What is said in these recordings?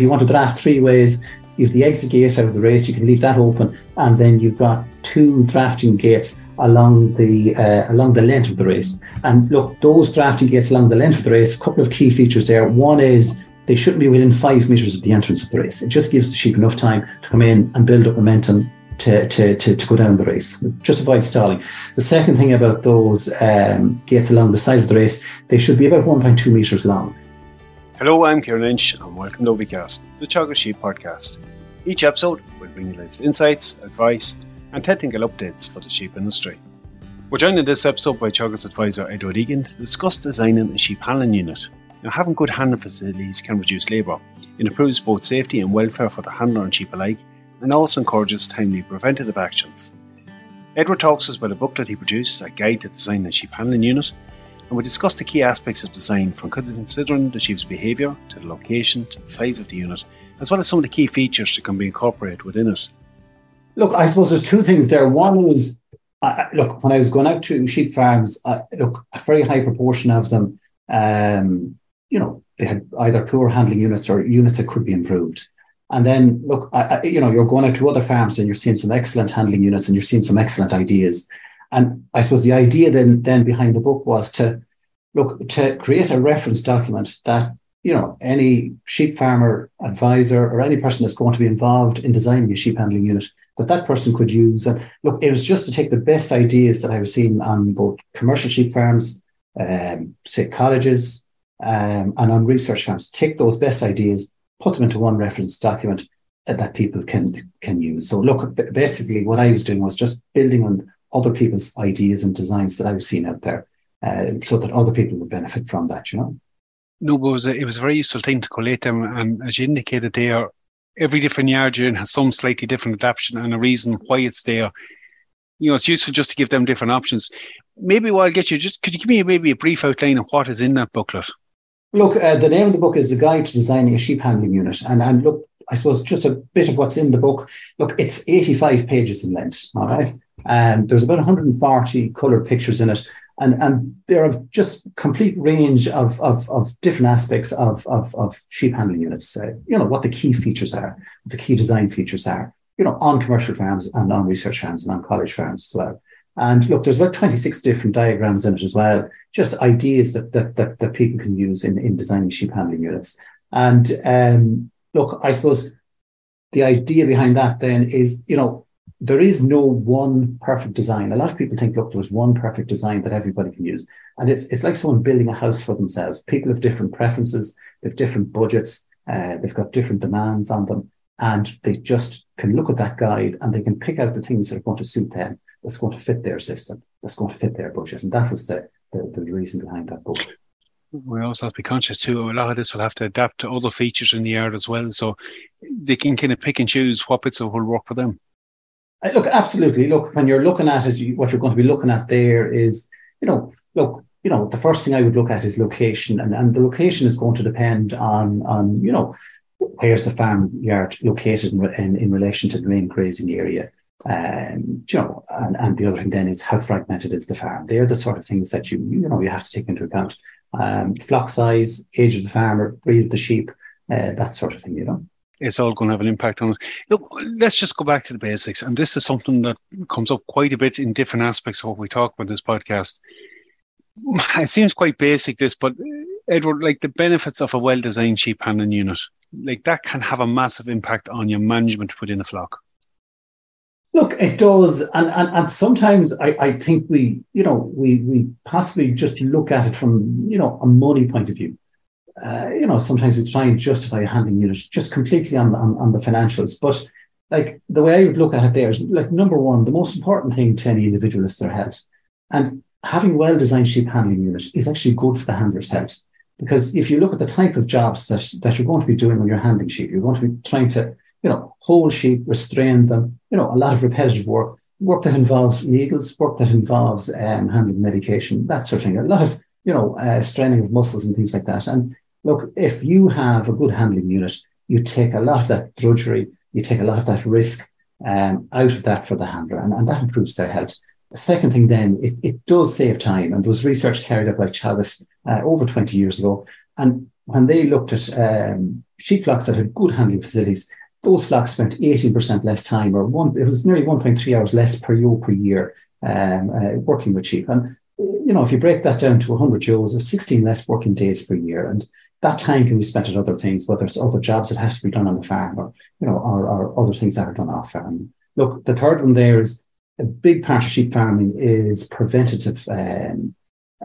if you want to draft three ways, you've the exit gate out of the race, you can leave that open, and then you've got two drafting gates along the uh, along the length of the race. And look, those drafting gates along the length of the race, a couple of key features there. One is they shouldn't be within five meters of the entrance of the race. It just gives the sheep enough time to come in and build up momentum to, to, to, to go down the race. Just avoid stalling. The second thing about those um, gates along the side of the race, they should be about 1.2 metres long. Hello, I'm Kieran Lynch and welcome to OviCast, the Teagasc Sheep podcast. Each episode will bring you latest insights, advice, and technical updates for the sheep industry. We're joined in this episode by Teagasc advisor Edward Egan to discuss designing a sheep handling unit. Now, having good handling facilities can reduce labour. It improves both safety and welfare for the handler and sheep alike, and also encourages timely preventative actions. Edward talks us about a booklet he produced, a guide to designing a sheep handling unit, and we discuss the key aspects of design from considering the sheep's behaviour to the location to the size of the unit, as well as some of the key features that can be incorporated within it. Look, I suppose there's two things there. One is, uh, look, when I was going out to sheep farms, look, a very high proportion of them, um, you know, they had either poor handling units or units that could be improved. And then, look, I, I, you know, you're going out to other farms and you're seeing some excellent handling units and you're seeing some excellent ideas. And I suppose the idea then, then behind the book was to look to create a reference document that you know any sheep farmer advisor or any person that's going to be involved in designing a sheep handling unit that that person could use. And look, it was just to take the best ideas that I was seeing on both commercial sheep farms, um, say colleges, um, and on research farms. Take those best ideas, put them into one reference document that people can can use. So look, basically, what I was doing was just building on other people's ideas and designs that I've seen out there, uh, so that other people would benefit from that. You know. No, but it was, a, it was a very useful thing to collate them, and as you indicated there, every different yard you're in has some slightly different adaptation and a reason why it's there. You know, it's useful just to give them different options. Maybe while I get you, just could you give me maybe a brief outline of what is in that booklet? Look, uh, the name of the book is The Guide to Designing a Sheep Handling Unit. And, and look, I suppose just a bit of what's in the book. Look, it's 85 pages in length, all right? And there's about 140 coloured pictures in it. And, and there are of just complete range of, of, of different aspects of, of, of sheep handling units. Uh, you know, what the key features are, what the key design features are, you know, on commercial farms and on research farms and on college farms as well. And look, there's about 26 different diagrams in it as well, just ideas that that that, that people can use in, in designing sheep handling units. And um, look, I suppose the idea behind that then is, you know, there is no one perfect design. A lot of people think, look, there's one perfect design that everybody can use. And it's, it's like someone building a house for themselves. People have different preferences, they have different budgets, uh, they've got different demands on them. And they just can look at that guide and they can pick out the things that are going to suit them, that's going to fit their system, that's going to fit their budget. And that was the, the, the reason behind that book we also have to be conscious too. A lot of this will have to adapt to other features in the yard as well, so they can kind of pick and choose what bits of will work for them. Uh, look, absolutely. Look, when you're looking at it, what you're going to be looking at there is, you know, look, you know, the first thing I would look at is location, and, and the location is going to depend on on you know where's the farm yard located in, in, in relation to the main grazing area. Um, you know, and, and the other thing then is how fragmented is the farm. They're the sort of things that you you know you have to take into account. Um, flock size, age of the farmer, breed of the sheep, uh, that sort of thing. You know it's all going to have an impact on it. Look, let's just go back to the basics. And this is something that comes up quite a bit in different aspects of what we talk about in this podcast. It seems quite basic, this, but Edward, like the benefits of a well designed sheep handling unit, like that can have a massive impact on your management within a flock. Look, it does, and and, and sometimes I, I think we, you know, we we possibly just look at it from you know a money point of view uh, you know, sometimes we try and justify a handling unit just completely on, on, on the financials. But like the way I would look at it there is like number one, the most important thing to any individual is their health. And having well designed sheep handling unit is actually good for the handler's health. Because if you look at the type of jobs that, that you're going to be doing when you're handling sheep, you're going to be trying to, you know, hold sheep, restrain them, you know, a lot of repetitive work, work that involves needles, work that involves um, handling medication, that sort of thing. A lot of, you know, uh, straining of muscles and things like that. And look, if you have a good handling unit, you take a lot of that drudgery, you take a lot of that risk um, out of that for the handler, and, and that improves their health. The second thing, then, it, it does save time, and there was research carried out by Teagasc uh, over 20 years ago, And when they looked at um, sheep flocks that had good handling facilities, those flocks spent 18% less time, or one, it was nearly 1.3 hours less per ewe per year um, uh, working with sheep. And, you know, if you break that down to 100 ewes, there's 16 less working days per year. And that time can be spent at other things, whether it's other jobs that has to be done on the farm or, you know, or, or other things that are done off farm. Look, the third one there is a big part of sheep farming is preventative, um,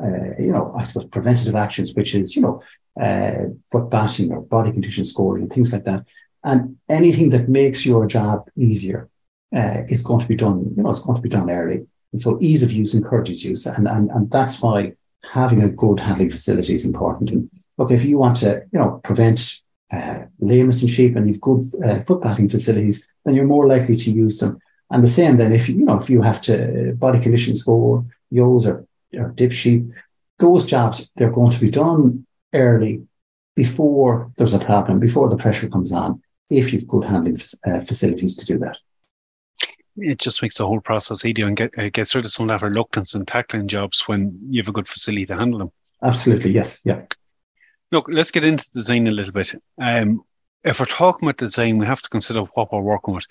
uh, you know, I suppose preventative actions, which is, you know, uh, footbathing or body condition scoring and things like that. And anything that makes your job easier uh, is going to be done, you know, it's going to be done early. And so ease of use encourages use. And, and, and that's why having a good handling facility is important. And look, if you want to, you know, prevent uh, lameness in sheep and you've good uh, foot facilities, then you're more likely to use them. And the same then if you, you know, if you have to body condition score, yos or, or dip sheep, those jobs, they're going to be done early before there's a problem, before the pressure comes on if you've good handling uh, facilities to do that. It just makes the whole process easier and get, uh, gets rid of some of that reluctance in tackling jobs when you have a good facility to handle them. Absolutely, yes, yeah. Look, let's get into design a little bit. Um, if we're talking about design, we have to consider what we're working with.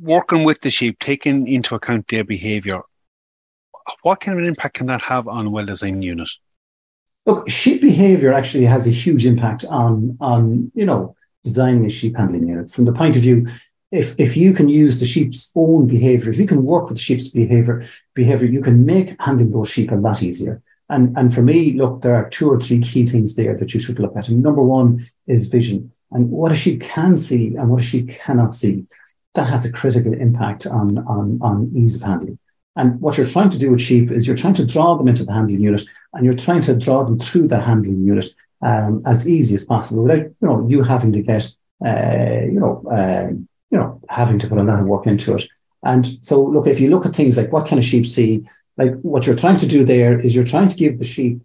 Working with the sheep, taking into account their behaviour, what kind of an impact can that have on a well-designed unit? Look, sheep behaviour actually has a huge impact on on you know designing a sheep handling unit from the point of view if if you can use the sheep's own behavior if you can work with the sheep's behavior behavior you can make handling those sheep a lot easier and and for me look there are two or three key things there that you should look at. And number one is vision. And what a sheep can see and what a sheep cannot see? That has a critical impact on on on ease of handling. And what you're trying to do with sheep is you're trying to draw them into the handling unit and you're trying to draw them through the handling unit um, as easy as possible without you know you having to get uh, you know uh, you know having to put a lot of work into it. And so look, if you look at things like what kind of sheep see, like what you're trying to do there is you're trying to give the sheep,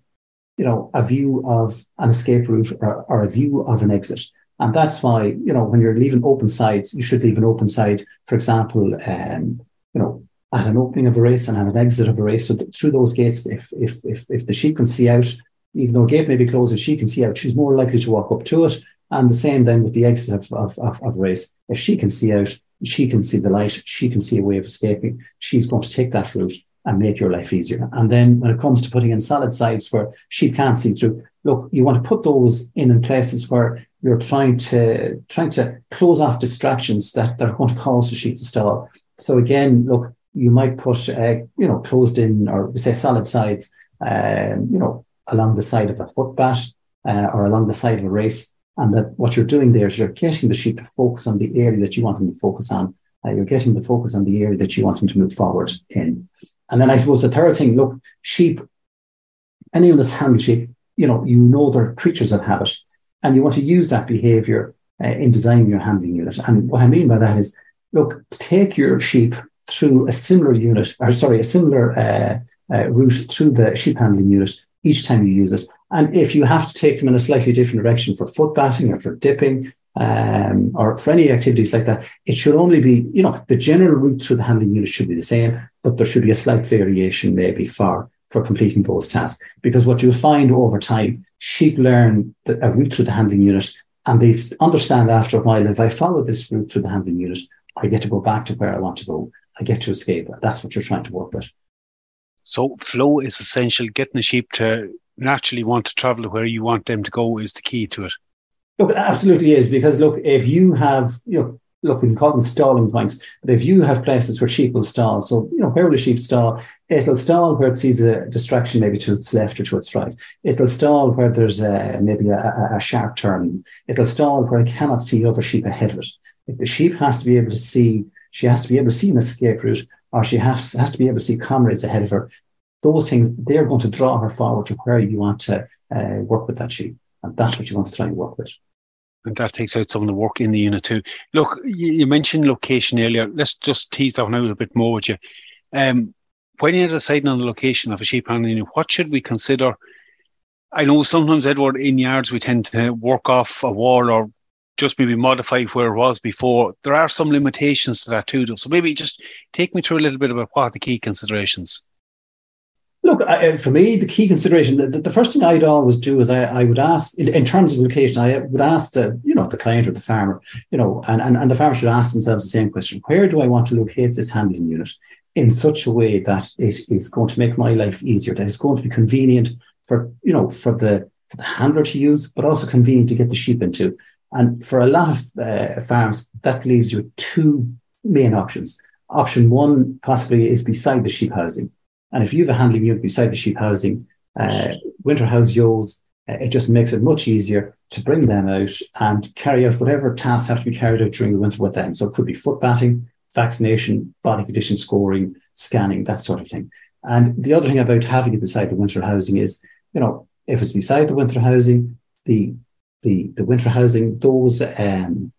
you know, a view of an escape route or, or a view of an exit. And that's why, you know, when you're leaving open sides, you should leave an open side, for example, um, you know, at an opening of a race and at an exit of a race. So through those gates, if if if if the sheep can see out even though a gate may be closed, if she can see out, she's more likely to walk up to it. And the same then with the exit of, of, of, of race. If she can see out, she can see the light, she can see a way of escaping, she's going to take that route and make your life easier. And then when it comes to putting in solid sides where sheep can't see through, look, you want to put those in in places where you're trying to trying to close off distractions that, that are going to cause the sheep to stall. So again, look, you might put uh, you know closed in or say solid sides, um, you know, along the side of a footbath uh, or along the side of a race. And that what you're doing there is you're getting the sheep to focus on the area that you want them to focus on. Uh, you're getting the focus on the area that you want them to move forward in. And then I suppose the third thing, look, sheep, anyone that's handled sheep, you know, you know they're creatures of habit and you want to use that behavior uh, in designing your handling unit. And what I mean by that is, look, take your sheep through a similar unit, or sorry, a similar uh, uh, route through the sheep handling unit each time you use it. And if you have to take them in a slightly different direction for footbathing or for dipping, um, or for any activities like that, it should only be, you know, the general route through the handling unit should be the same, but there should be a slight variation maybe for, for completing those tasks. Because what you'll find over time, sheep learn the, a route through the handling unit and they understand after a while, if I follow this route through the handling unit, I get to go back to where I want to go. I get to escape. That's what you're trying to work with. So flow is essential. Getting the sheep to naturally want to travel where you want them to go is the key to it. Look, it absolutely is because look, if you have, you know, look, we can call them stalling points, but if you have places where sheep will stall, so you know, where will a sheep stall? It'll stall where it sees a distraction, maybe to its left or to its right. It'll stall where there's a, maybe a, a sharp turn. It'll stall where it cannot see other sheep ahead of it. If the sheep has to be able to see, she has to be able to see an escape route or she has, has to be able to see comrades ahead of her. Those things, they're going to draw her forward to where you want to uh, work with that sheep. And that's what you want to try and work with. And that takes out some of the work in the unit too. Look, you, mentioned location earlier. Let's just tease that one out a bit more with you. Um, when you're deciding on the location of a sheep handling unit, what should we consider? I know sometimes, Edward, in yards we tend to work off a wall or just maybe modify where it was before. There are some limitations to that too, though. So maybe just take me through a little bit about what the key considerations. Look, I, for me, the key consideration, the, the, first thing I'd always do is I, I would ask, in, in, terms of location, I would ask the, you know, the client or the farmer, you know, and, and, and the farmer should ask themselves the same question: Where do I want to locate this handling unit in such a way that it is going to make my life easier, that it's going to be convenient for, you know, for the for the handler to use, but also convenient to get the sheep into. And for a lot of uh, farms, that leaves you two main options. Option one possibly is beside the sheep housing. And if you have a handling unit beside the sheep housing, uh, winter house yolls, uh, it just makes it much easier to bring them out and carry out whatever tasks have to be carried out during the winter with them. So it could be footbathing, vaccination, body condition scoring, scanning, that sort of thing. And the other thing about having it beside the winter housing is, you know, if it's beside the winter housing, the the the winter housing, those um,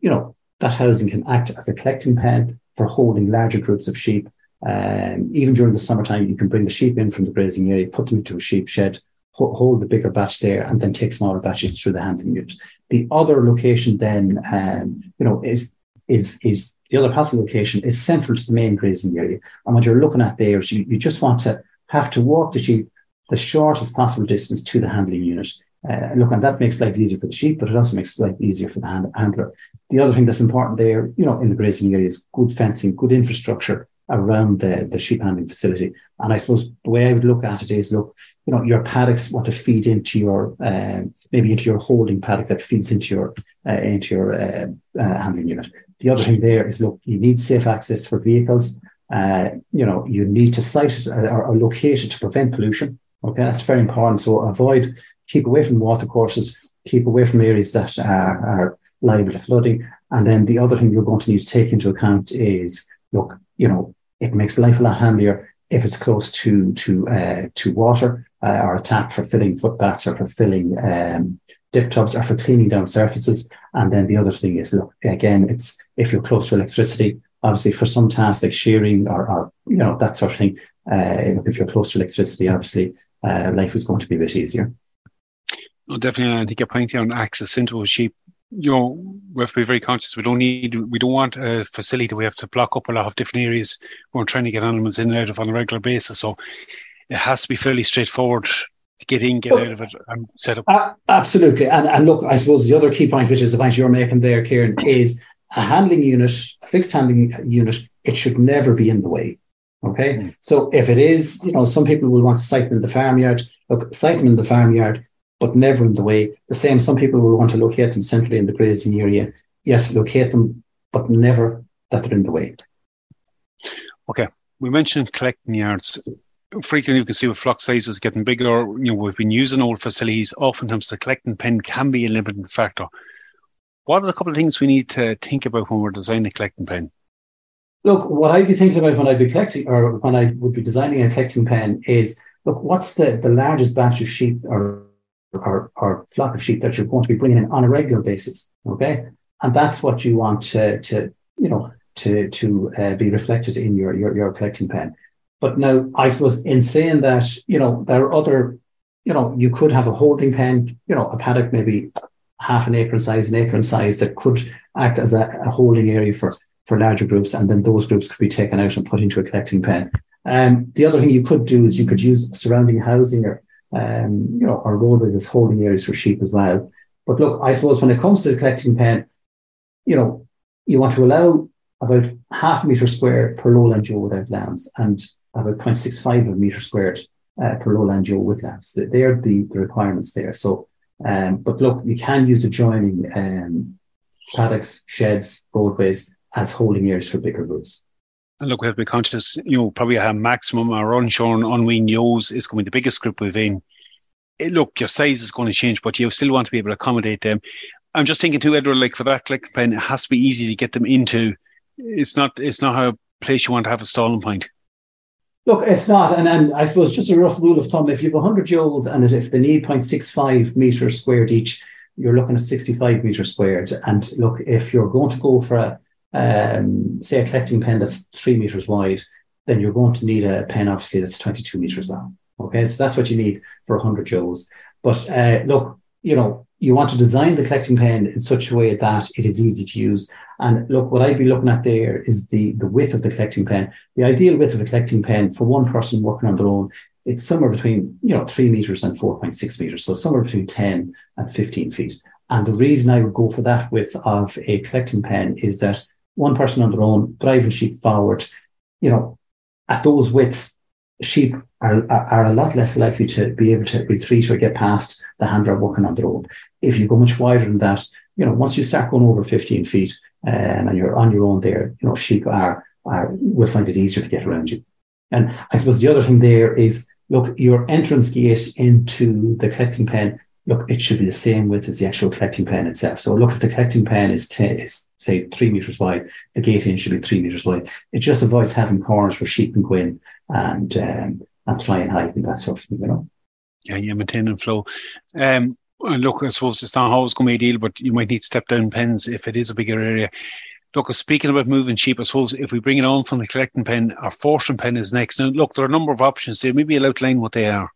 you know, that housing can act as a collecting pen for holding larger groups of sheep. Um, even during the summertime, you can bring the sheep in from the grazing area, put them into a sheep shed, ho- hold the bigger batch there, and then take smaller batches through the handling unit. The other location then, um, you know, is is is the other possible location is central to the main grazing area. And what you're looking at there is you, you just want to have to walk the sheep the shortest possible distance to the handling unit. Uh, look, and that makes life easier for the sheep, but it also makes life easier for the hand, handler. The other thing that's important there, you know, in the grazing area is good fencing, good infrastructure around the, the sheep handling facility. And I suppose the way I would look at it is, look, you know, your paddocks want to feed into your, um, maybe into your holding paddock that feeds into your, uh, into your uh, uh handling unit. The other thing there is, look, you need safe access for vehicles. Uh, you know, you need to site it or, or locate it to prevent pollution. Okay, that's very important. So avoid, keep away from water courses, keep away from areas that are, are liable to flooding. And then the other thing you're going to need to take into account is, look, you know, it makes life a lot handier if it's close to to uh, to water uh, or a tap for filling footbaths or for filling um, dip tubs or for cleaning down surfaces. And then the other thing is, look, again, it's if you're close to electricity, obviously for some tasks like shearing or, or you know that sort of thing. Uh, if you're close to electricity, obviously uh, life is going to be a bit easier. Well, definitely. I think your point there on access into a sheep, you know, we have to be very conscious. We don't need, we don't want a facility that we have to block up a lot of different areas. We're trying to get animals in and out of on a regular basis. So it has to be fairly straightforward to get in, get out of it, and set up. Uh, absolutely. And, and look, I suppose the other key point, which is the point you're making there, Kieran, is a handling unit, a fixed handling unit, it should never be in the way. Okay. Mm. So if it is, you know, some people will want to site them in the farmyard. Look, site them in the farmyard, but never in the way. The same, some people will want to locate them centrally in the grazing area. Yes, locate them, but never that they're in the way. Okay. We mentioned collecting yards. Frequently, you can see with flock sizes getting bigger. You know, we've been using old facilities. Oftentimes, the collecting pen can be a limiting factor. What are the couple of things we need to think about when we're designing a collecting pen? Look, what I'd be thinking about when I'd be collecting or when I would be designing a collecting pen is look, what's the, the largest batch of sheep or, or, or flock of sheep that you're going to be bringing in on a regular basis? Okay. And that's what you want to, to you know, to, to uh, be reflected in your, your, your collecting pen. But now, I suppose in saying that, you know, there are other, you know, you could have a holding pen, you know, a paddock maybe half an acre in size, an acre in size that could act as a, a holding area for for larger groups, and then those groups could be taken out and put into a collecting pen. Um, the other thing you could do is you could use surrounding housing or um, you know or roadways as holding areas for sheep as well. But look, I suppose when it comes to the collecting pen, you know, you want to allow about half a meter square per lowland yow without lambs and about 0.65 of a meter squared uh, per lowland yow with lambs. They're the, the requirements there. So, um, but look, you can use adjoining um, paddocks, sheds, roadways as holding areas for bigger groups. And look, we have to be conscious, you know, probably a maximum or unshorn, unweaned ewes is going to be the biggest group we've in. It, look, your size is going to change, but you still want to be able to accommodate them. I'm just thinking too, Edward, like for that click pen, it has to be easy to get them into. It's not, it's not a place you want to have a stalling point. Look, it's not. And then I suppose just a rough rule of thumb, if you have 100 ewes and if they need 0.65 metres squared each, you're looking at 65 metres squared. And look, if you're going to go for a, um, say a collecting pen that's three meters wide, then you're going to need a pen obviously that's 22 meters long. Okay, so that's what you need for 100 joules. But uh, look, you know, you want to design the collecting pen in such a way that it is easy to use. And look, what I'd be looking at there is the, the width of the collecting pen. The ideal width of a collecting pen for one person working on their own, it's somewhere between, you know, three meters and 4.6 meters. So somewhere between 10 and 15 feet. And the reason I would go for that width of a collecting pen is that one person on their own, driving sheep forward, you know, at those widths, sheep are, are, a lot less likely to be able to retreat or get past the handler working on their own. If you go much wider than that, you know, once you start going over 15 feet um, and you're on your own there, you know, sheep are, are will find it easier to get around you. And I suppose the other thing there is, look, your entrance gate into the collecting pen look, it should be the same width as the actual collecting pen itself. So look, if the collecting pen is, ten, is say three meters wide, the gate in should be three meters wide. It just avoids having corners where sheep can go in and um, and try and hide and that sort of thing, you know. Yeah, you maintain and flow. Um, look, I suppose it's not always going to be ideal, but you might need step down pens if it is a bigger area. Look, speaking about moving sheep, I suppose if we bring it on from the collecting pen, our forcing pen is next. Now, look, there are a number of options there. Maybe you'll outline what they are.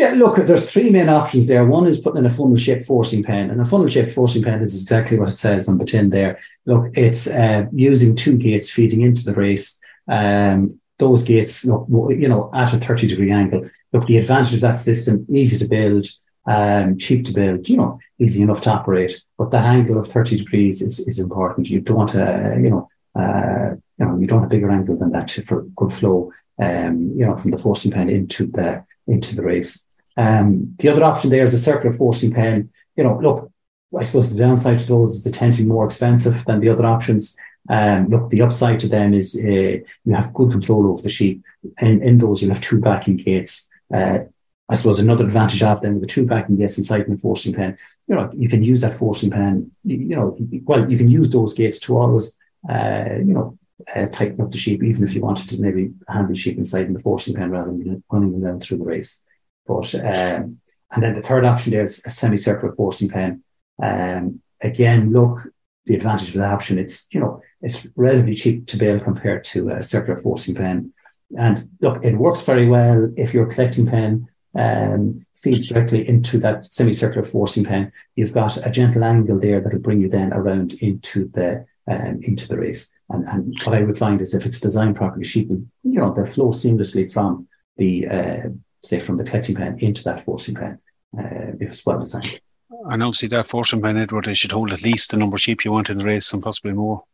Yeah, look, there's three main options there. One is putting in a funnel shaped forcing pen, and a funnel shaped forcing pen is exactly what it says on the tin there. Look, it's uh, using two gates feeding into the race. Um, those gates, look, you know, at a 30 degree angle. Look, the advantage of that system, easy to build, um, cheap to build, you know, easy enough to operate. But that angle of 30 degrees is, is important. You don't want to, you know, uh, you know, you don't have a bigger angle than that for good flow, um, you know, from the forcing pen into the into the race. Um, the other option there is a circular forcing pen. You know, look, I suppose the downside to those is they tend to be more expensive than the other options. Um, look, the upside to them is uh, you have good control over the sheep. And in those, you'll have two backing gates. Uh, I suppose another advantage of them with the two backing gates inside the forcing pen, you know, you can use that forcing pen, you, know, well, you can use those gates to always, uh, you know, uh, tighten up the sheep, even if you wanted to maybe handle sheep inside in the forcing pen rather than running them down through the race. But um, and then the third option there is a semicircular forcing pen. Um, again, look, the advantage of that option, it's you know, it's relatively cheap to build compared to a circular forcing pen. And look, it works very well if your collecting pen um, feeds directly into that semicircular forcing pen. You've got a gentle angle there that'll bring you then around into the um, into the race. And, and what I would find is if it's designed properly, sheep you know, they'll flow seamlessly from the uh, say from the collecting pen into that forcing pen uh, if it's well designed. And obviously that forcing pen, Edward, it should hold at least the number of sheep you want in the race and possibly more.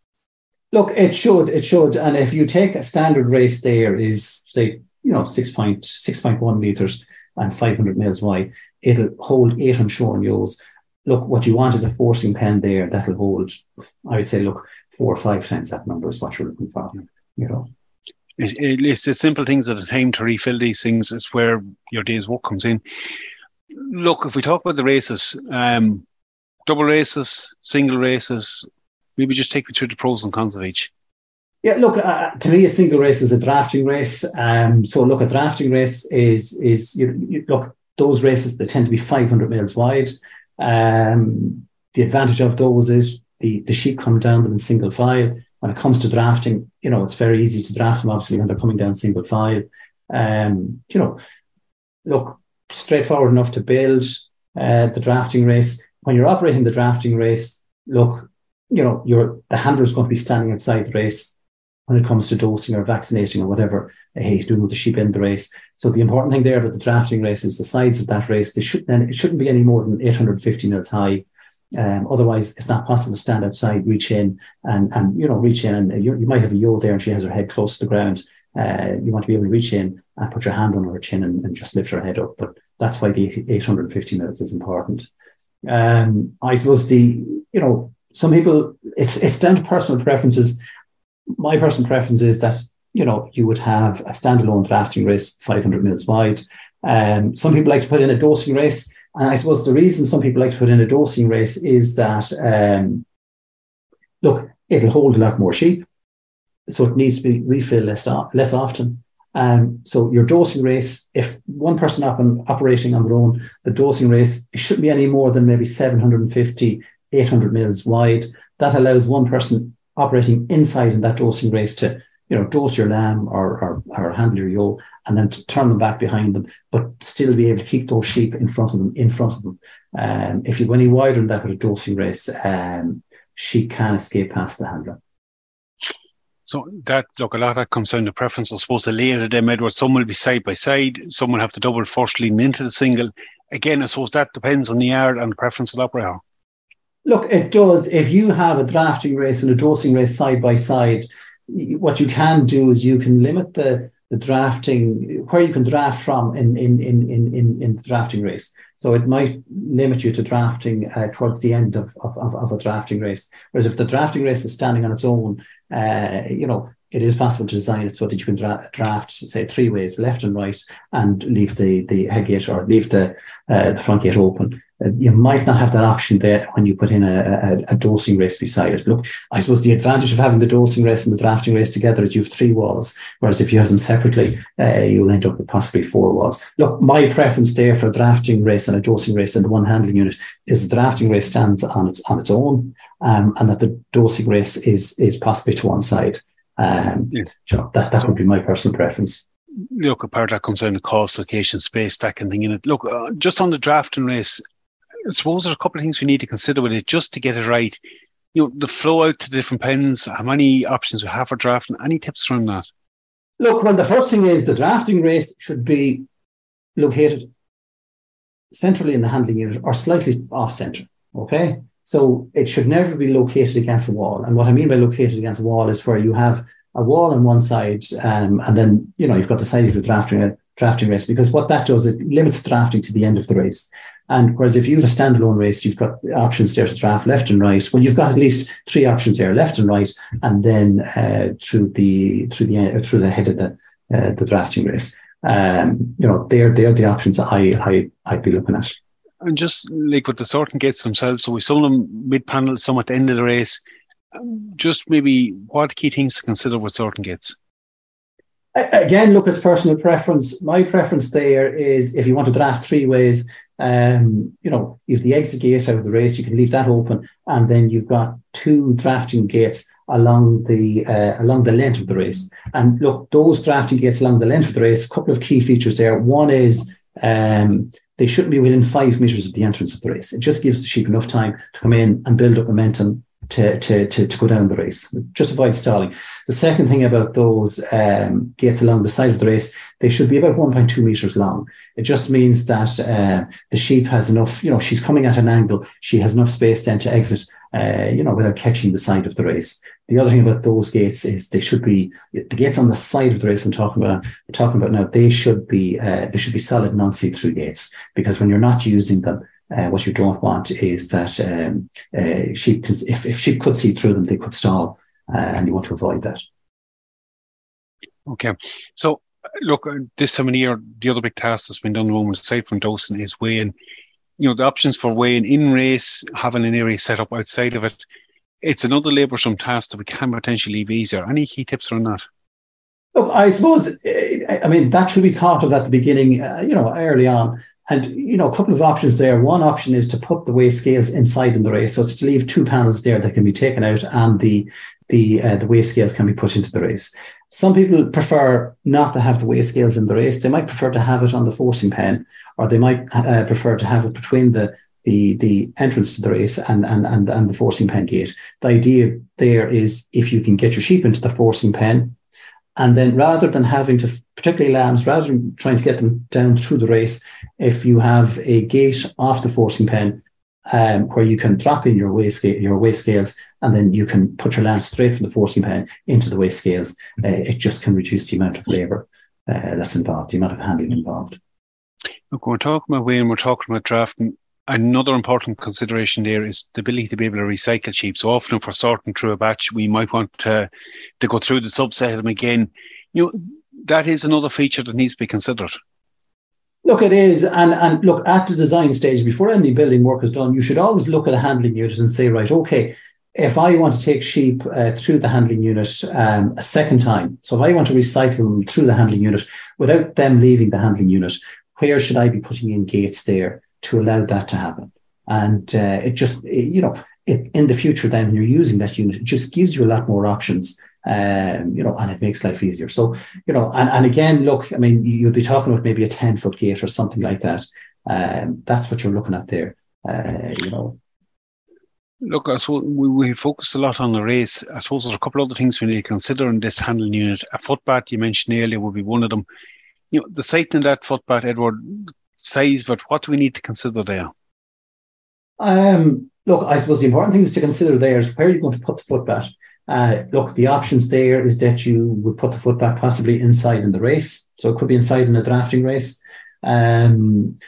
Look, it should, it should. And if you take a standard race there is say, you know, 6.6.1 meters and 500 mils wide, it'll hold eight on shore and yos. Look, what you want is a forcing pen there that'll hold, I would say, look, four or five times that number is what you're looking for, you know it, it's the simple things at the time to refill these things is where your day's work comes in. Look, if we talk about the races, um, double races, single races, maybe just take me through the pros and cons of each. Yeah, look, uh, to me, a single race is a drafting race. Um, so, look, a drafting race is is you, you, look those races they tend to be 500 mils wide. Um, the advantage of those is the the sheep come down them in single file when it comes to drafting, you know, it's very easy to draft them, obviously, when they're coming down single file. Um, you know, look, straightforward enough to build uh, the drafting race. When you're operating the drafting race, look, you know, your the handler is going to be standing outside the race when it comes to dosing or vaccinating or whatever uh, he's doing with the sheep in the race. So the important thing there about the drafting race is the sides of that race. They should then it shouldn't be any more than 850 mils high. Um, otherwise, it's not possible to stand outside, reach in, and and you know reach in, and you, you might have a yo there, and she has her head close to the ground. Uh, you want to be able to reach in and put your hand on her chin and, and just lift her head up. But that's why the 850 mils is important. Um, I suppose the you know some people it's it's down to personal preferences. My personal preference is that you know you would have a standalone drafting race 500 mils wide. Um, some people like to put in a dosing race and I suppose the reason some people like to put in a dosing race is that, um, look, it'll hold a lot more sheep. So it needs to be refilled less, less often. Um, so your dosing race, if one person up and operating on their own, the dosing race, shouldn't be any more than maybe 750, 800 mils wide. That allows one person operating inside in that dosing race to, you know, dose your lamb or, or, or handle your yoke and then turn them back behind them, but still be able to keep those sheep in front of them, in front of them. Um, if you go any wider than that with a dosing race, um, sheep can escape past the handler. So that look, a lot of that comes down to preference. I suppose the later them Edward, some will be side by side, some will have to double first leading into the single. Again, I suppose that depends on the yard and the preference of the operator. Look, it does. If you have a drafting race and a dosing race side by side, what you can do is you can limit the the drafting where you can draft from in in in in in the drafting race. So it might limit you to drafting uh, towards the end of, of, of a drafting race. Whereas if the drafting race is standing on its own, uh, you know, it is possible to design it so that you can dra- draft, say, three ways, left and right, and leave the the head gate or leave the uh, the front gate open. Uh, you might not have that option there when you put in a, a, a, dosing race beside it. Look, I suppose the advantage of having the dosing race and the drafting race together is you have three walls, whereas if you have them separately, uh, you'll end up with possibly four walls. Look, my preference there for a drafting race and a dosing race and the one handling unit is the drafting race stands on its on its own, um, and that the dosing race is is possibly to one side. Um, yeah. so that that would be my personal preference look, a part that comes down to cost, location, space, that kind of thing in it. Look, uh, just on the drafting race, I suppose there's a couple of things we need to consider with it just to get it right. You know, the flow out to the different pens, how many options we have for drafting, any tips from that? Look, well, the first thing is the drafting race should be located centrally in the handling unit or slightly off center. Okay. So it should never be located against the wall. And what I mean by located against the wall is where you have a wall on one side, um, and then you know you've got the side of the drafting drafting race because what that does it limits drafting to the end of the race. And whereas if you have a standalone race, you've got options there to draft left and right. Well, you've got at least three options there, left and right, and then uh, through the through the uh, through the head of the uh, the drafting race. Um, you know, they're they're the options I I I'd be looking at. And just like with the sorting gates themselves, so we saw them mid panel, some at the end of the race. Just maybe what key things to consider with sorting gates? Again, look, it's personal preference. My preference there is if you want to draft three ways, um, you know, if the exit gate out of the race, you can leave that open, and then you've got two drafting gates along the uh, along the length of the race. And look, those drafting gates along the length of the race, a couple of key features there. One is um, they shouldn't be within five meters of the entrance of the race. It just gives the sheep enough time to come in and build up momentum to, to, to, to go down the race. Just avoid stalling. The second thing about those um, gates along the side of the race, they should be about 1.2 meters long. It just means that uh, the sheep has enough, you know, she's coming at an angle. She has enough space then to exit, uh, you know, without catching the side of the race. The other thing about those gates is they should be the gates on the side of the race. I'm talking about. I'm talking about now. They should be uh, they should be solid non-see-through gates because when you're not using them, uh, what you don't want is that um, uh, sheep can, if, if sheep could see through them, they could stall, uh, and you want to avoid that. Okay, so look, uh, this time of year, the other big task that's been done, moment aside from dosing, is weighing. You know, the options for weighing in race, having an area set up outside of it. It's another laboursome task that we can potentially leave easier. Any key tips on that? Look, I suppose, uh, I mean, that should be thought of at the beginning, uh, you know, early on. And you know, a couple of options there. One option is to put the weigh scales inside in the race, so it's to leave two panels there that can be taken out, and the the uh, the weigh scales can be put into the race. Some people prefer not to have the weigh scales in the race. They might prefer to have it on the forcing pen, or they might uh, prefer to have it between the the the entrance to the race and, and and and the forcing pen gate. The idea there is if you can get your sheep into the forcing pen, and then rather than having to, particularly lambs, rather than trying to get them down through the race, if you have a gate off the forcing pen um, where you can drop in your weigh scale, your weigh scales, and then you can put your lambs straight from the forcing pen into the weigh scales, uh, it just can reduce the amount of labour uh, that's involved, the amount of handling involved. Look, we're talking about weighing, we're talking about drafting another important consideration there is the ability to be able to recycle sheep. So often, if we're sorting through a batch, we might want to, to go through the subset of them again. You know, that is another feature that needs to be considered. Look, it is, and and look at the design stage before any building work is done. You should always look at a handling unit and say, right, okay, if I want to take sheep uh, through the handling unit um, a second time, so if I want to recycle them through the handling unit without them leaving the handling unit, where should I be putting in gates there? To allow that to happen. And uh, it just, it, you know, it, in the future, then you're using that unit, it just gives you a lot more options Um, you know, and it makes life easier. So, you know, and, and again, look, I mean, you'll be talking about maybe a 10 foot gate or something like that. Um, that's what you're looking at there. Uh, you know, Look, I suppose we, we focused a lot on the race. I suppose there's a couple of other things we need to consider in this handling unit. A footbath you mentioned earlier would be one of them. You know, the site in that footbath, Edward, size, but what do we need to consider there? Um, look, I suppose the important thing is to consider there is where you're going to put the footbath. Uh, look, the options there is that you would put the footbath possibly inside in the race. So it could be inside in a drafting race. Um,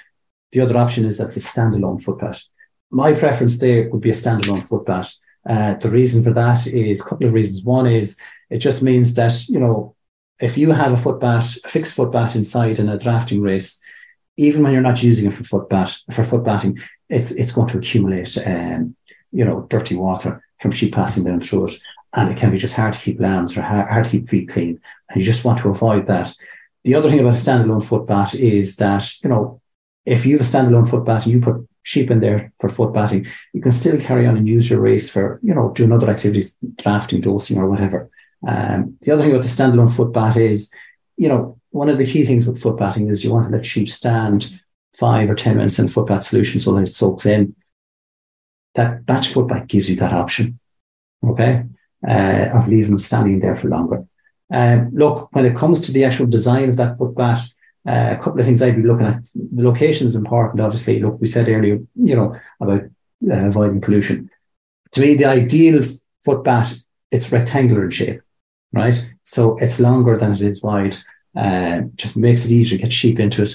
the other option is that's a standalone footbath my preference there would be a standalone footbath. Uh, the reason for that is a couple of reasons. One is it just means that, you know, if you have a footbath, a fixed footbath inside in a drafting race, even when you're not using it for footbath, for footbathing, it's it's going to accumulate, um, you know, dirty water from sheep passing down through it, and it can be just hard to keep lambs or hard, hard to keep feet clean, and you just want to avoid that. The other thing about a standalone footbath is that you know, if you have a standalone footbath and you put sheep in there for footbathing, you can still carry on and use your race for, you know, doing other activities, drafting, dosing, or whatever. Um, the other thing about the standalone footbath is, you know, one of the key things with footbathing is you want to let sheep stand five or 10 minutes in a footbath solution so that it soaks in. That batch footbath gives you that option, okay, uh, of leaving them standing there for longer. Um, look, when it comes to the actual design of that footbath, uh, a couple of things I'd be looking at. The location is important, obviously. Look, we said earlier, you know, about uh, avoiding pollution. To me, the ideal footbath, it's rectangular in shape, right? So it's longer than it is wide. Uh, just makes it easier to get sheep into it.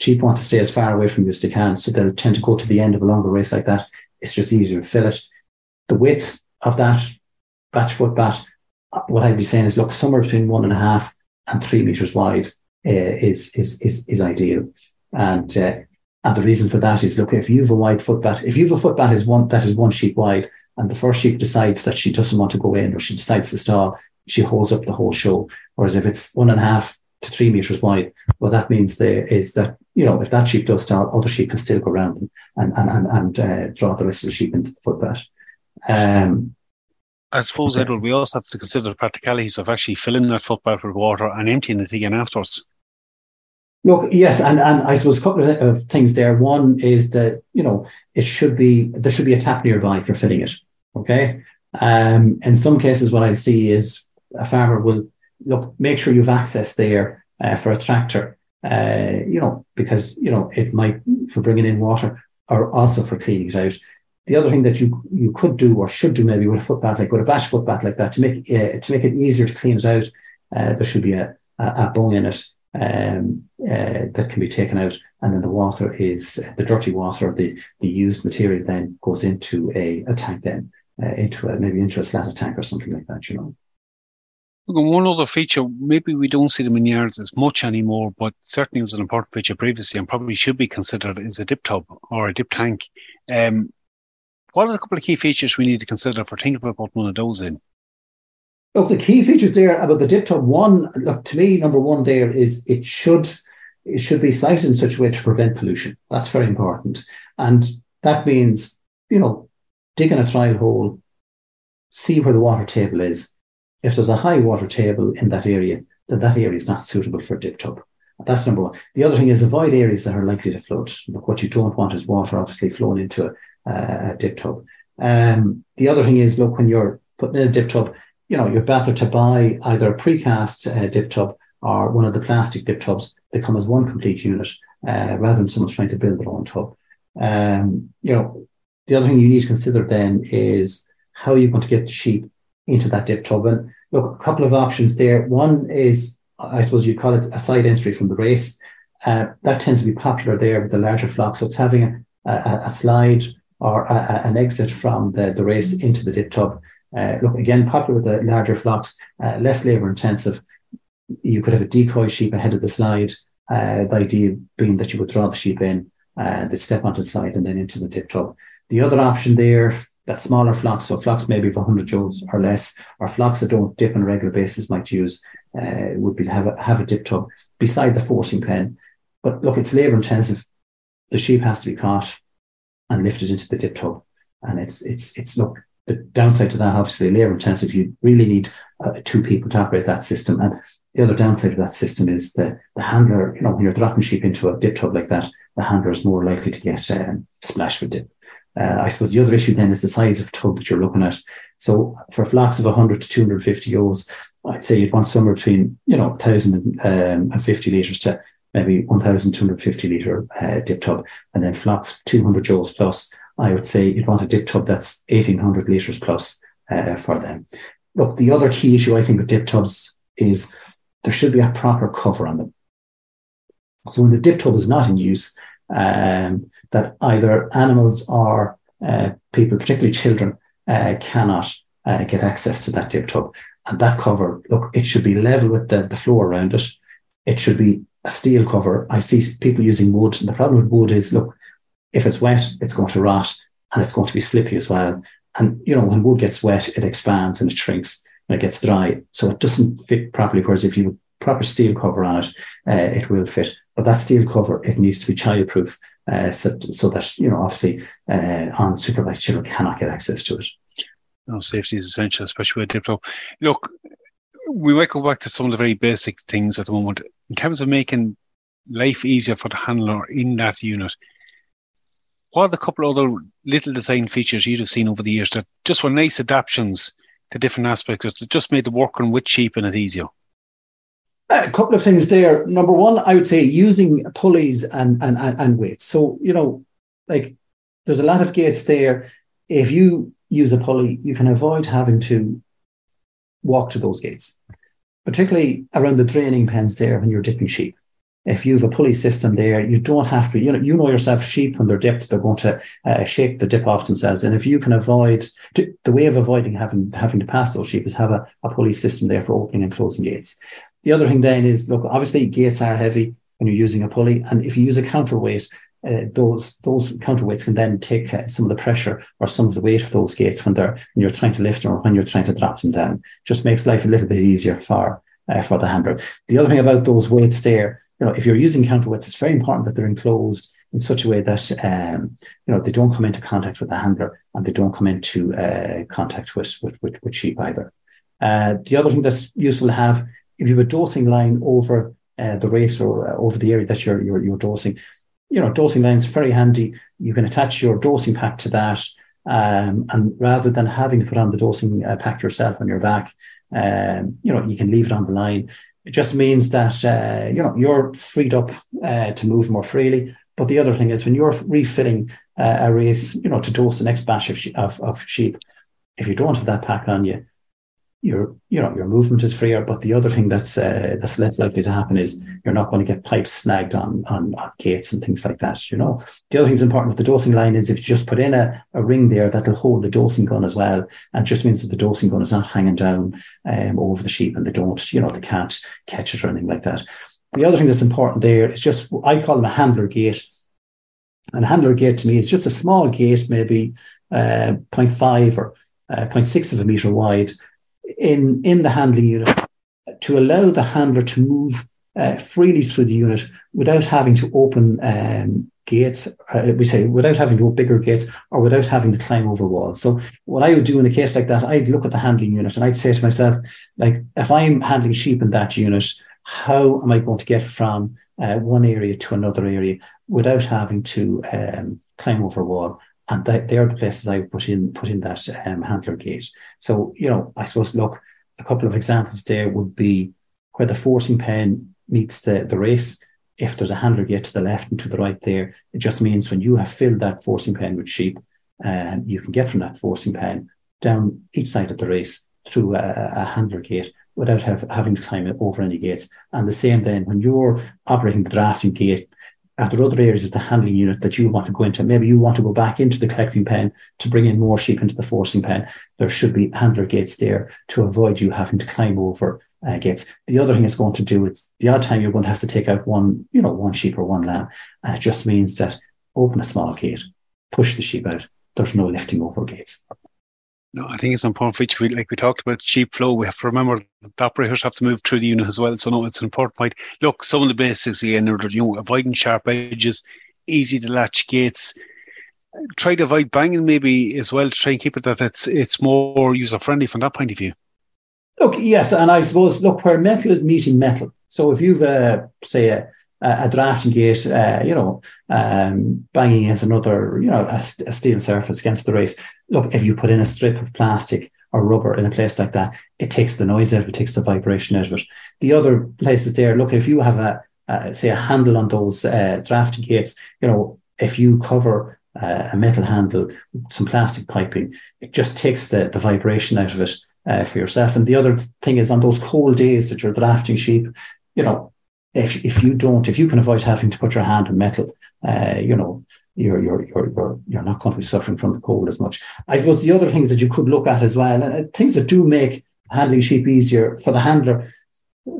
Sheep want to stay as far away from you as they can, so they'll tend to go to the end of a longer race like that. It's just easier to fill it. The width of that batch footbath, what I'd be saying is look somewhere between one and a half and three meters wide uh, is, is, is, is ideal. And, uh, and the reason for that is, look, if you have a wide footbath, if you have a footbath is one, that is one sheep wide, and the first sheep decides that she doesn't want to go in or she decides to stall, she holds up the whole show. Whereas if it's one and a half to three meters wide, what that means there is that, you know, if that sheep does stall, other sheep can still go around and, and, and, and uh, draw the rest of the sheep into the footbath. Um, I suppose, Edward, we also have to consider the practicalities of actually filling that footbath with water and emptying it again afterwards. Look, yes, and, and I suppose a couple of things there. One is that you know it should be there should be a tap nearby for filling it. Okay, um, in some cases, what I see is a farmer will look make sure you've access there uh, for a tractor. Uh, you know, because you know it might for bringing in water or also for cleaning it out. The other thing that you you could do or should do maybe with a footbath like with a batch footbath like that to make uh, to make it easier to clean it out, uh, there should be a, a, a bung in it um, uh, that can be taken out, and then the water is the dirty water, the the used material then goes into a, a tank, then uh, into a maybe into a slatted tank or something like that. You know. One other feature, maybe we don't see them in yards as much anymore, but certainly was an important feature previously and probably should be considered is a dip tub or a dip tank. Um, what are a couple of key features we need to consider for thinking about putting one of those in? Look, the key features there about the dip tub one, look, to me, number one there is it should it should be sited in such a way to prevent pollution. That's very important. And that means, you know, digging a trial hole, see where the water table is. If there's a high water table in that area, then that area is not suitable for a dip tub. That's number one. The other thing is avoid areas that are likely to flood. Look, what you don't want is water obviously flowing into a, a dip tub. Um, the other thing is, look, when you're putting in a dip tub, you know, you're better to buy either a precast uh, dip tub or one of the plastic dip tubs that come as one complete unit, uh, rather than someone's trying to build their own tub. Um, you know, the other thing you need to consider then is how are you going to get the sheep into that dip tub? And look, a couple of options there. One is, I suppose you'd call it a side entry from the race. Uh, that tends to be popular there with the larger flocks. So it's having a, a, a slide or a, an exit from the, the race into the dip tub uh, look, again, popular with the larger flocks, uh, less labour intensive. You could have a decoy sheep ahead of the slide. Uh, the idea being that you would draw the sheep in, uh, they'd step onto the slide and then into the dip tub. The other option there, that smaller flocks, so flocks maybe of 100 joules or less, or flocks that don't dip on a regular basis might use, uh, would be to have a, have a dip tub beside the forcing pen. But look, it's labour intensive. The sheep has to be caught and lifted into the dip tub. And it's, it's, it's, look, the downside to that, obviously, labour intensive. You really need uh, two people to operate that system. And the other downside of that system is that the handler, you know, when you're dropping sheep into a dip tub like that, the handler is more likely to get um, splashed with dip. Uh, I suppose the other issue then is the size of tub that you're looking at. So for flocks of 100 to 250 ewes, I'd say you'd want somewhere between, you know, 1,000 and, um, 50 litres to maybe 1,250 litre uh, dip tub. And then flocks 200 joules plus, I would say you'd want a dip tub that's 1,800 litres plus uh, for them. Look, the other key issue I think with dip tubs is there should be a proper cover on them. So when the dip tub is not in use, um, that either animals or uh, people, particularly children, uh, cannot uh, get access to that dip tub. And that cover, look, it should be level with the, the floor around it. It should be a steel cover. I see people using wood. And the problem with wood is, look, if it's wet, it's going to rot and it's going to be slippy as well. And, you know, when wood gets wet, it expands and it shrinks and it gets dry. So it doesn't fit properly. Whereas if you proper steel cover on it, uh, it will fit. But that steel cover, it needs to be childproof uh, so, so that, you know, obviously uh, unsupervised children cannot get access to it. No, safety is essential, especially with dip Look, we might go back to some of the very basic things at the moment. In terms of making life easier for the handler in that unit, what are the couple of other little design features you'd have seen over the years that just were nice adaptations to different aspects that just made the working with sheep in it easier? A couple of things there. Number one, I would say using pulleys and, and, and, weights. So, you know, like there's a lot of gates there. If you use a pulley, you can avoid having to walk to those gates, particularly around the draining pens there when you're dipping sheep. If you have a pulley system there, you don't have to, you know, you know yourself, sheep when they're dipped, they're going to uh, shake the dip off themselves. And if you can avoid, the way of avoiding having having to pass those sheep is have a, a pulley system there for opening and closing gates. The other thing then is, look, obviously gates are heavy when you're using a pulley. And if you use a counterweight, uh, those those counterweights can then take uh, some of the pressure or some of the weight of those gates when they're when you're trying to lift them or when you're trying to drop them down. Just makes life a little bit easier for uh, for the handler. The other thing about those weights there, you know, if you're using counterweights, it's very important that they're enclosed in such a way that um, you know they don't come into contact with the handler and they don't come into uh, contact with, with with, with sheep either. Uh, the other thing that's useful to have if you have a dosing line over uh, the race or uh, over the area that you're, you're, you're dosing, you know, dosing lines very handy. You can attach your dosing pack to that. Um, and rather than having to put on the dosing uh, pack yourself on your back, um, you know, you can leave it on the line. It just means that, uh, you know, you're freed up uh, to move more freely. But the other thing is when you're refilling uh, a race, you know, to dose the next batch of, of, of sheep, if you don't have that pack on you, your you know your movement is freer. But the other thing that's uh, that's less likely to happen is you're not going to get pipes snagged on, on, on gates and things like that. You know the other thing that's important with the dosing line is if you just put in a, a ring there that'll hold the dosing gun as well, and just means that the dosing gun is not hanging down um, over the sheep and they don't you know they can't catch it or anything like that. The other thing that's important there is just I call them a handler gate. And a handler gate to me is just a small gate, maybe uh, 0.5 or uh, 0.6 of a meter wide, in, in the handling unit to allow the handler to move uh, freely through the unit without having to open um, gates, uh, we say without having to bigger gates or without having to climb over walls. So what I would do in a case like that, I'd look at the handling unit and I'd say to myself, like, if I'm handling sheep in that unit, how am I going to get from uh, one area to another area without having to um, climb over a wall? And they, they are the places I put in put in that um, handler gate. So you know, I suppose look, a couple of examples there would be where the forcing pen meets the the race. If there's a handler gate to the left and to the right there, it just means when you have filled that forcing pen with sheep, um, you can get from that forcing pen down each side of the race through a, a handler gate without have, having to climb over any gates. And the same then when you're operating the drafting gate, there other areas of the handling unit that you want to go into? Maybe you want to go back into the collecting pen to bring in more sheep into the forcing pen. There should be handler gates there to avoid you having to climb over uh, gates. The other thing it's going to do is the odd time you're going to have to take out one, you know, one sheep or one lamb, and it just means that open a small gate, push the sheep out. There's no lifting over gates. No, I think it's an important feature. Like we talked about sheep flow, we have to remember the operators have to move through the unit as well. So no, it's an important point. Look, some of the basics again are you know avoiding sharp edges, easy to latch gates. Try to avoid banging maybe as well to try and keep it that it's it's more user friendly from that point of view. Look, yes, and I suppose look where metal is meeting metal. So if you've uh, say a, a drafting gate, uh, you know, um, banging against another, you know, a, a, steel surface against the race. Look, if you put in a strip of plastic or rubber in a place like that, it takes the noise out of it, takes the vibration out of it. The other places there, look, if you have a, say a handle on those uh, drafting gates, you know, if you cover uh, a metal handle, some plastic piping, it just takes the, the vibration out of it uh, for yourself. And the other thing is on those cold days that you're drafting sheep, you know, if if you don't, if you can avoid having to put your hand in metal, uh, you know, you're you're you're you're you're not going to be suffering from the cold as much. I suppose the other things that you could look at as well, and things that do make handling sheep easier for the handler.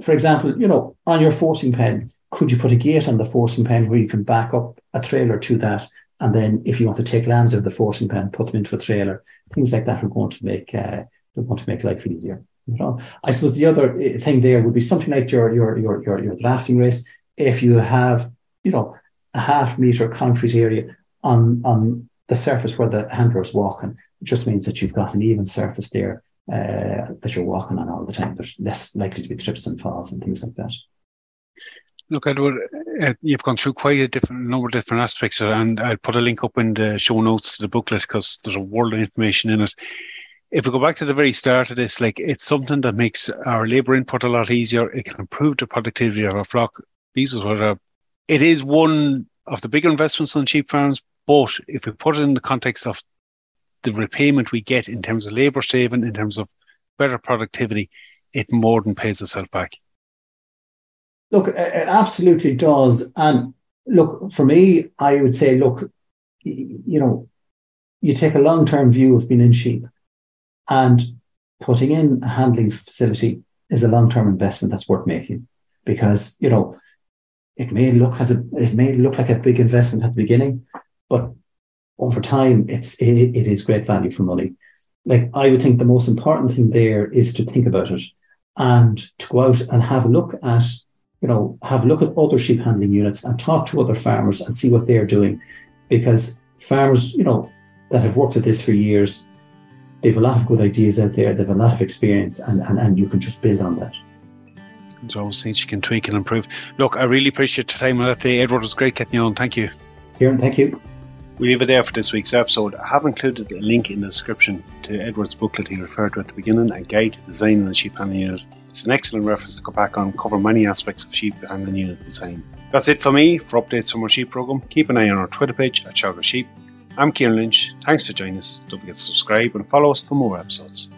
For example, you know, on your forcing pen, could you put a gate on the forcing pen where you can back up a trailer to that? And then if you want to take lambs out of the forcing pen, put them into a trailer, things like that are going to make uh, they're going to make life easier. You know? I suppose the other uh, thing there would be something like your your your your, your drafting race. If you have, you know, a half meter concrete area on on the surface where the handler is walking, it just means that you've got an even surface there uh, that you're walking on all the time. There's less likely to be trips and falls and things like that. Look, Edward, uh, you've gone through quite a different number of different aspects, and I'll put a link up in the show notes to the booklet because there's a world of information in it. If we go back to the very start of this, like it's something that makes our labour input a lot easier. It can improve the productivity of our flock. These is what it is one of the bigger investments on sheep farms. But if we put it in the context of the repayment we get in terms of labour saving, in terms of better productivity, it more than pays itself back. Look, it absolutely does. And look, for me, I would say, look, you know, you take a long term view of being in sheep and putting in a handling facility is a long term investment that's worth making because, you know, it may look as a, it may look like a big investment at the beginning, but over time, it's it, it is great value for money. Like I would think the most important thing there is to think about it and to go out and have a look at you know, have a look at other sheep handling units and talk to other farmers and see what they're doing. Because farmers, you know, that have worked at this for years, they've a lot of good ideas out there, they've a lot of experience, and, and, and you can just build on that. There's always things you can tweak and improve. Look, I really appreciate your time on that day. Edward, it was great getting you on. Thank you. Kieran, thank you. We leave it there for this week's episode. I have included a link in the description to Edward's booklet he referred to at the beginning, A Guide to Designing a Sheep Handling Unit. It's an excellent reference to go back on, cover many aspects of sheep handling unit design. That's it for me. For updates from our sheep program, keep an eye on our Twitter page at Teagasc Sheep. I'm Kieran Lynch. Thanks for joining us. Don't forget to subscribe and follow us for more episodes.